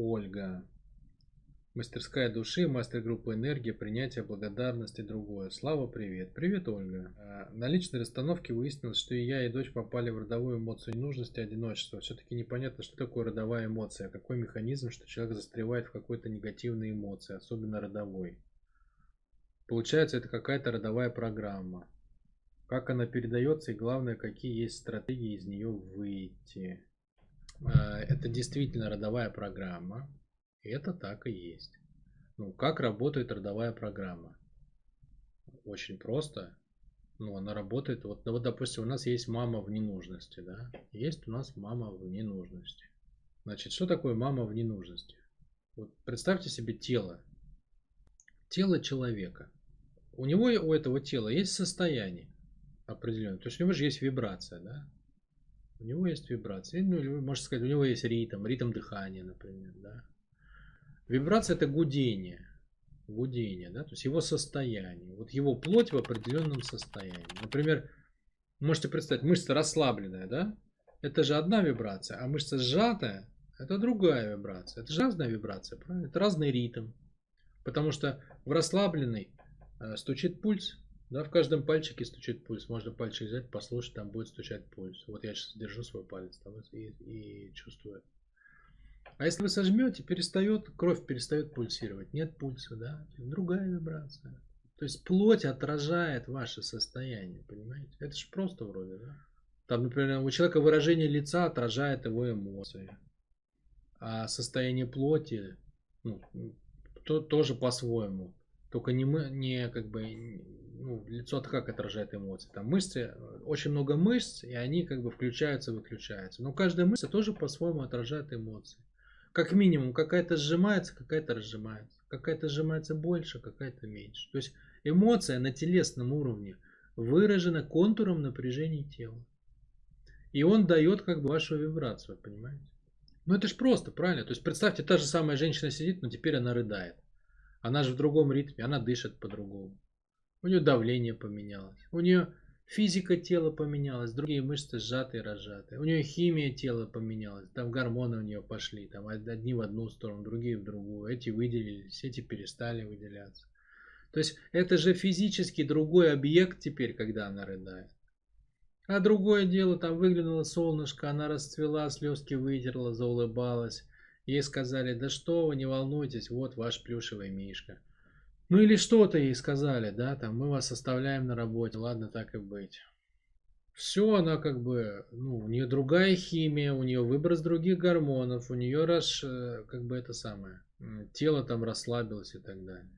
Ольга. Мастерская души, мастер группы энергия, принятие, благодарность и другое. Слава, привет. Привет, Ольга. А, на личной расстановке выяснилось, что и я, и дочь попали в родовую эмоцию ненужности, одиночества. Все-таки непонятно, что такое родовая эмоция, какой механизм, что человек застревает в какой-то негативной эмоции, особенно родовой. Получается, это какая-то родовая программа. Как она передается и главное, какие есть стратегии из нее выйти. А, это действительно родовая программа это так и есть. Ну, как работает родовая программа? Очень просто. Ну, она работает, вот, ну, вот, допустим, у нас есть мама в ненужности, да? Есть у нас мама в ненужности. Значит, что такое мама в ненужности? Вот представьте себе тело. Тело человека. У него, у этого тела есть состояние определенное. То есть у него же есть вибрация, да? У него есть вибрация. Ну, можно сказать, у него есть ритм, ритм дыхания, например, да? Вибрация это гудение. Гудение, да, то есть его состояние. Вот его плоть в определенном состоянии. Например, можете представить, мышца расслабленная, да? Это же одна вибрация, а мышца сжатая, это другая вибрация. Это же разная вибрация, правильно? Это разный ритм. Потому что в расслабленной э, стучит пульс, да, в каждом пальчике стучит пульс. Можно пальчик взять, послушать, там будет стучать пульс. Вот я сейчас держу свой палец там, и, и чувствую. А если вы сожмете, перестает, кровь перестает пульсировать. Нет пульса, да? Другая вибрация. То есть плоть отражает ваше состояние, понимаете? Это же просто вроде, да? Там, например, у человека выражение лица отражает его эмоции. А состояние плоти, ну, то, тоже по-своему. Только не, мы, не как бы, ну, лицо как отражает эмоции. Там мышцы, очень много мышц, и они как бы включаются, выключаются. Но каждая мышца тоже по-своему отражает эмоции. Как минимум, какая-то сжимается, какая-то разжимается. Какая-то сжимается больше, какая-то меньше. То есть эмоция на телесном уровне выражена контуром напряжения тела. И он дает как бы вашу вибрацию, понимаете? Ну это же просто, правильно? То есть представьте, та же самая женщина сидит, но теперь она рыдает. Она же в другом ритме, она дышит по-другому. У нее давление поменялось. У нее Физика тела поменялась, другие мышцы сжатые, разжатые. У нее химия тела поменялась, там гормоны у нее пошли, там одни в одну сторону, другие в другую. Эти выделились, эти перестали выделяться. То есть это же физически другой объект теперь, когда она рыдает. А другое дело, там выглянуло солнышко, она расцвела, слезки вытерла, заулыбалась. Ей сказали, да что вы, не волнуйтесь, вот ваш плюшевый мишка. Ну или что-то ей сказали, да, там, мы вас оставляем на работе, ладно, так и быть. Все, она как бы, ну, у нее другая химия, у нее выброс других гормонов, у нее раз, э, как бы это самое, тело там расслабилось и так далее.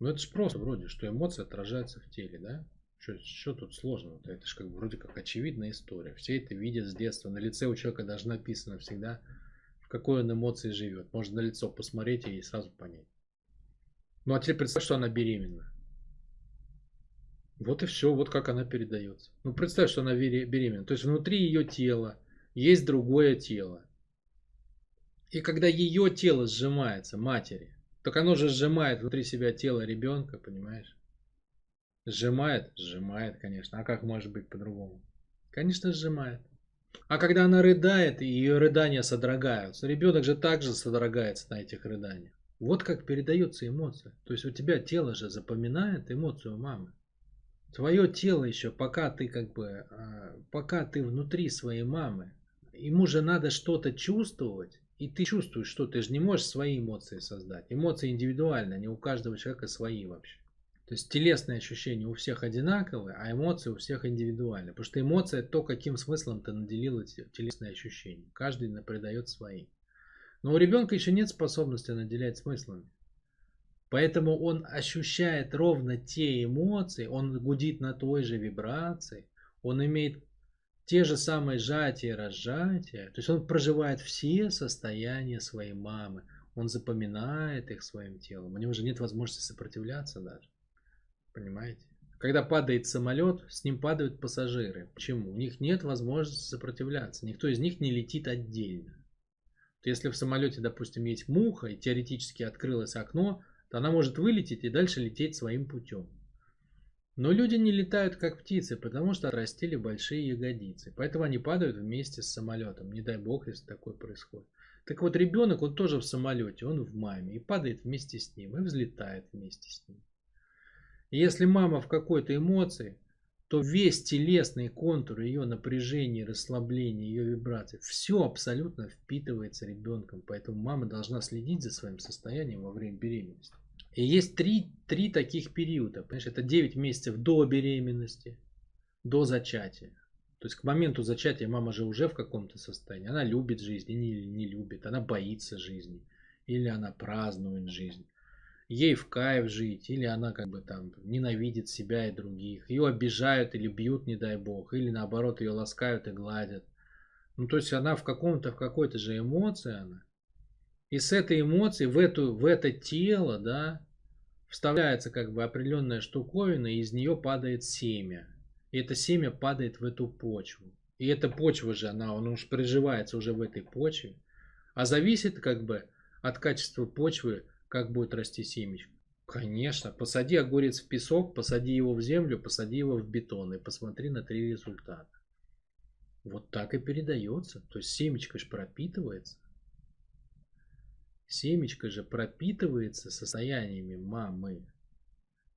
Ну это же просто вроде, что эмоции отражаются в теле, да? Что, тут сложного-то? Это же как вроде как очевидная история. Все это видят с детства. На лице у человека даже написано всегда, в какой он эмоции живет. Можно на лицо посмотреть и сразу понять. Ну а теперь представь, что она беременна. Вот и все, вот как она передается. Ну представь, что она беременна. То есть внутри ее тела есть другое тело. И когда ее тело сжимается, матери, так оно же сжимает внутри себя тело ребенка, понимаешь? Сжимает? Сжимает, конечно. А как может быть по-другому? Конечно, сжимает. А когда она рыдает, и ее рыдания содрогаются, ребенок же также содрогается на этих рыданиях. Вот как передается эмоция. То есть у тебя тело же запоминает эмоцию мамы. Твое тело еще, пока ты как бы, а, пока ты внутри своей мамы, ему же надо что-то чувствовать, и ты чувствуешь, что ты же не можешь свои эмоции создать. Эмоции индивидуальны, они у каждого человека свои вообще. То есть телесные ощущения у всех одинаковые, а эмоции у всех индивидуальны. Потому что эмоция то, каким смыслом ты наделил эти телесные ощущения. Каждый придает свои. Но у ребенка еще нет способности наделять смыслами. Поэтому он ощущает ровно те эмоции, он гудит на той же вибрации, он имеет те же самые сжатия и разжатия. То есть он проживает все состояния своей мамы. Он запоминает их своим телом. У него же нет возможности сопротивляться даже. Понимаете? Когда падает самолет, с ним падают пассажиры. Почему? У них нет возможности сопротивляться. Никто из них не летит отдельно если в самолете, допустим, есть муха, и теоретически открылось окно, то она может вылететь и дальше лететь своим путем. Но люди не летают как птицы, потому что отрастили большие ягодицы. Поэтому они падают вместе с самолетом. Не дай бог, если такое происходит. Так вот, ребенок, он тоже в самолете, он в маме, и падает вместе с ним, и взлетает вместе с ним. И если мама в какой-то эмоции, то весь телесный контур ее напряжения, расслабления, ее вибраций, все абсолютно впитывается ребенком. Поэтому мама должна следить за своим состоянием во время беременности. И есть три, три таких периода. Понимаешь, это 9 месяцев до беременности, до зачатия. То есть к моменту зачатия мама же уже в каком-то состоянии. Она любит жизнь или не любит. Она боится жизни. Или она празднует жизнь ей в кайф жить, или она как бы там ненавидит себя и других, ее обижают или бьют, не дай бог, или наоборот ее ласкают и гладят. Ну, то есть она в каком-то, в какой-то же эмоции она. И с этой эмоцией в, эту, в это тело, да, вставляется как бы определенная штуковина, и из нее падает семя. И это семя падает в эту почву. И эта почва же, она, она уж приживается уже в этой почве. А зависит как бы от качества почвы как будет расти семечко? Конечно, посади огурец в песок, посади его в землю, посади его в бетон и посмотри на три результата. Вот так и передается. То есть семечко же пропитывается. Семечко же пропитывается состояниями мамы.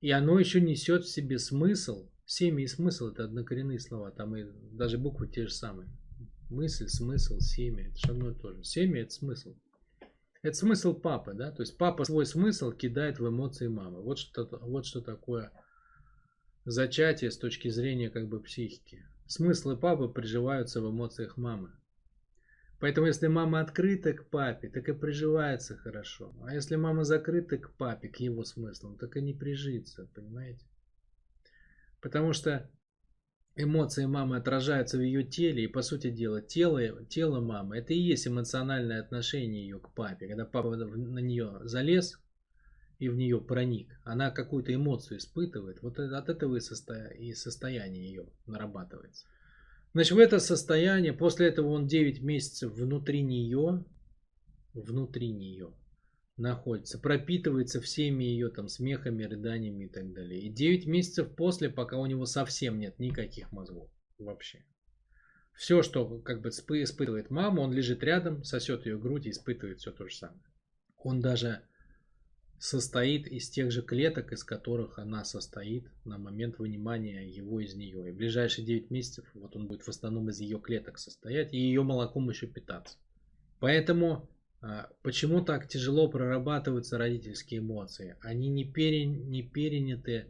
И оно еще несет в себе смысл. Семя и смысл это однокоренные слова. Там и даже буквы те же самые. Мысль, смысл, семя. Это же одно и то же. Семя это смысл. Это смысл папы, да? То есть папа свой смысл кидает в эмоции мамы. Вот что, вот что такое зачатие с точки зрения как бы психики. Смыслы папы приживаются в эмоциях мамы. Поэтому если мама открыта к папе, так и приживается хорошо. А если мама закрыта к папе, к его смыслам, так и не прижится, понимаете? Потому что эмоции мамы отражаются в ее теле, и по сути дела, тело, тело мамы, это и есть эмоциональное отношение ее к папе. Когда папа на нее залез и в нее проник, она какую-то эмоцию испытывает, вот от этого и, состо... и состояние ее нарабатывается. Значит, в это состояние, после этого он 9 месяцев внутри нее, внутри нее, находится, пропитывается всеми ее там смехами, рыданиями и так далее. И 9 месяцев после, пока у него совсем нет никаких мозгов вообще. Все, что как бы испытывает мама, он лежит рядом, сосет ее грудь и испытывает все то же самое. Он даже состоит из тех же клеток, из которых она состоит на момент вынимания его из нее. И в ближайшие 9 месяцев вот он будет в основном из ее клеток состоять и ее молоком еще питаться. Поэтому почему так тяжело прорабатываются родительские эмоции? Они не, пере, не переняты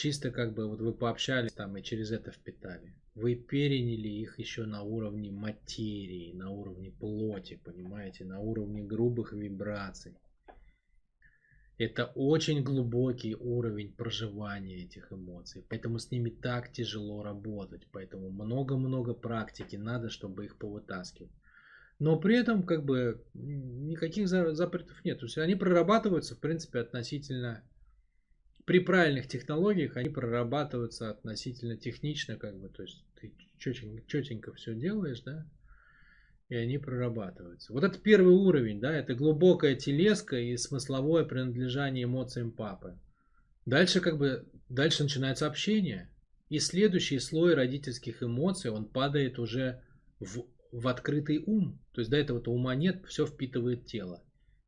чисто как бы вот вы пообщались там и через это впитали. Вы переняли их еще на уровне материи, на уровне плоти, понимаете, на уровне грубых вибраций. Это очень глубокий уровень проживания этих эмоций, поэтому с ними так тяжело работать, поэтому много-много практики надо, чтобы их повытаскивать. Но при этом как бы никаких запретов нет. То есть они прорабатываются, в принципе, относительно при правильных технологиях они прорабатываются относительно технично, как бы, то есть ты четенько, четенько все делаешь, да, и они прорабатываются. Вот это первый уровень, да, это глубокая телеска и смысловое принадлежание эмоциям папы. Дальше как бы, дальше начинается общение. И следующий слой родительских эмоций, он падает уже в в открытый ум. То есть до этого-то ума нет, все впитывает тело.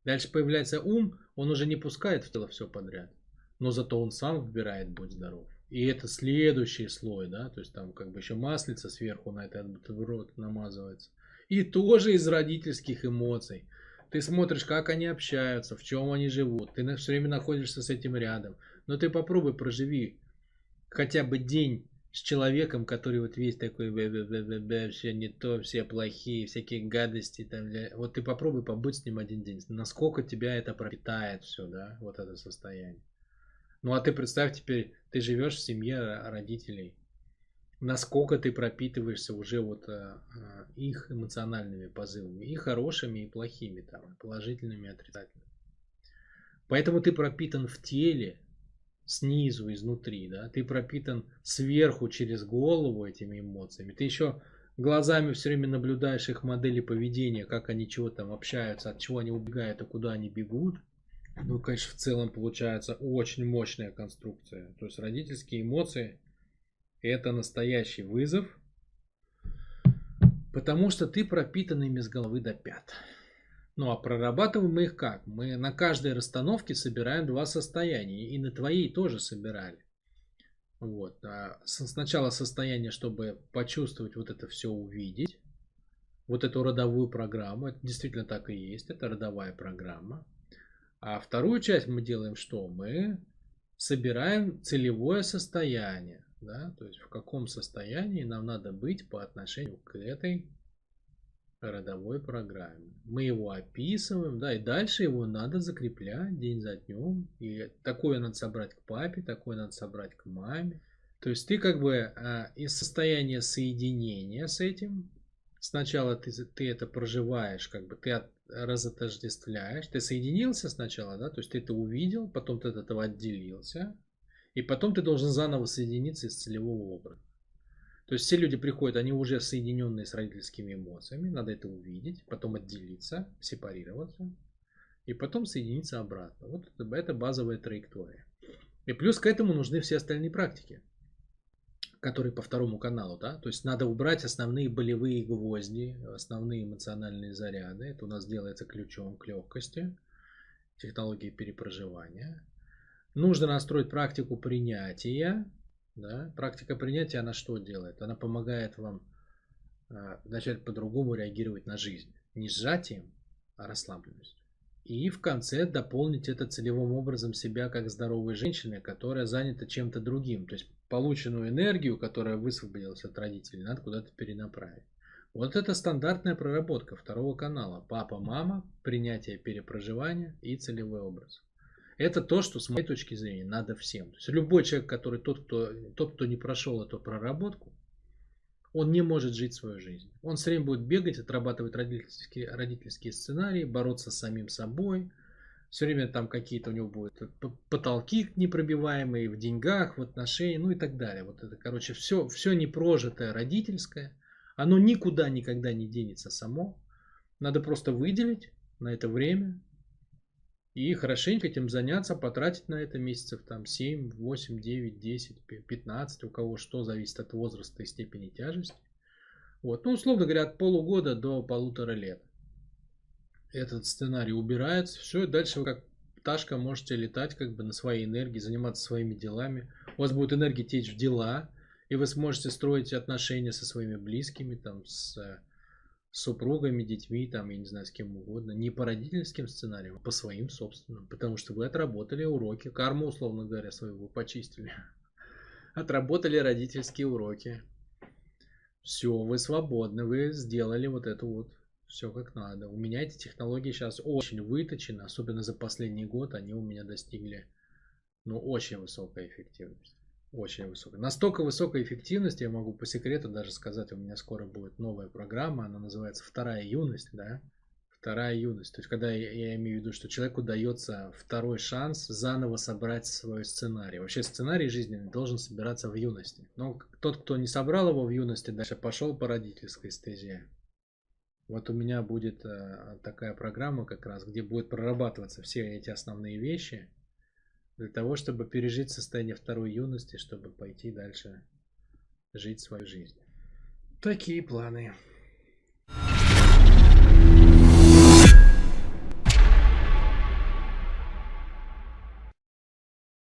Дальше появляется ум, он уже не пускает в тело все подряд. Но зато он сам выбирает «Будь здоров». И это следующий слой, да, то есть там как бы еще маслица сверху на этот бутерброд намазывается. И тоже из родительских эмоций. Ты смотришь, как они общаются, в чем они живут. Ты все время находишься с этим рядом. Но ты попробуй проживи хотя бы день с человеком, который вот весь такой, б -б -б -б все не то, все плохие, всякие гадости. Там, вот ты попробуй побыть с ним один день. Насколько тебя это пропитает все, да, вот это состояние. Ну а ты представь теперь, ты живешь в семье родителей. Насколько ты пропитываешься уже вот а, их эмоциональными позывами. И хорошими, и плохими, там, положительными, и отрицательными. Поэтому ты пропитан в теле, снизу, изнутри, да, ты пропитан сверху через голову этими эмоциями, ты еще глазами все время наблюдаешь их модели поведения, как они чего там общаются, от чего они убегают и куда они бегут. Ну, конечно, в целом получается очень мощная конструкция. То есть родительские эмоции это настоящий вызов, потому что ты пропитан ими с головы до пят. Ну а прорабатываем мы их как? Мы на каждой расстановке собираем два состояния. И на твоей тоже собирали. Вот. А сначала состояние, чтобы почувствовать вот это все, увидеть. Вот эту родовую программу. Это действительно так и есть. Это родовая программа. А вторую часть мы делаем что? Мы собираем целевое состояние. Да? То есть в каком состоянии нам надо быть по отношению к этой родовой программе. Мы его описываем, да, и дальше его надо закреплять день за днем. И такое надо собрать к папе, такое надо собрать к маме. То есть ты как бы а, из состояния соединения с этим, сначала ты, ты это проживаешь, как бы ты от, разотождествляешь, ты соединился сначала, да, то есть ты это увидел, потом ты от этого отделился, и потом ты должен заново соединиться из целевого образа. То есть все люди приходят, они уже соединенные с родительскими эмоциями, надо это увидеть, потом отделиться, сепарироваться, и потом соединиться обратно. Вот это, это базовая траектория. И плюс к этому нужны все остальные практики, которые по второму каналу, да, то есть надо убрать основные болевые гвозди, основные эмоциональные заряды. Это у нас делается ключом к легкости, технологии перепроживания. Нужно настроить практику принятия, да? Практика принятия, она что делает? Она помогает вам э, начать по-другому реагировать на жизнь. Не сжатием, а расслабленностью. И в конце дополнить это целевым образом себя как здоровой женщины, которая занята чем-то другим. То есть полученную энергию, которая высвободилась от родителей, надо куда-то перенаправить. Вот это стандартная проработка второго канала. Папа, мама, принятие перепроживания и целевой образ. Это то, что с моей точки зрения надо всем. То есть любой человек, который тот, кто, тот, кто не прошел эту проработку, он не может жить свою жизнь. Он все время будет бегать, отрабатывать родительские, родительские сценарии, бороться с самим собой. Все время там какие-то у него будут потолки непробиваемые в деньгах, в отношениях, ну и так далее. Вот это, короче, все, все непрожитое родительское, оно никуда никогда не денется само. Надо просто выделить на это время, и хорошенько этим заняться, потратить на это месяцев там 7, 8, 9, 10, 15, у кого что, зависит от возраста и степени тяжести. Вот, ну, условно говоря, от полугода до полутора лет. Этот сценарий убирается, все, и дальше вы как пташка можете летать как бы на своей энергии, заниматься своими делами. У вас будет энергия течь в дела, и вы сможете строить отношения со своими близкими, там, с супругами, детьми, там, я не знаю, с кем угодно, не по родительским сценариям, а по своим собственным, потому что вы отработали уроки, карму, условно говоря, свою вы почистили, отработали родительские уроки, все, вы свободны, вы сделали вот это вот, все как надо. У меня эти технологии сейчас очень выточены, особенно за последний год, они у меня достигли, ну, очень высокой эффективности. Очень высокая. Настолько высокой эффективности, я могу по секрету даже сказать, у меня скоро будет новая программа, она называется «Вторая юность», да, вторая юность. То есть, когда я, я имею в виду, что человеку дается второй шанс заново собрать свой сценарий. Вообще сценарий жизненный должен собираться в юности. Но тот, кто не собрал его в юности, дальше пошел по родительской стезе. Вот у меня будет э, такая программа как раз, где будет прорабатываться все эти основные вещи – для того, чтобы пережить состояние второй юности, чтобы пойти дальше жить свою жизнь. Такие планы.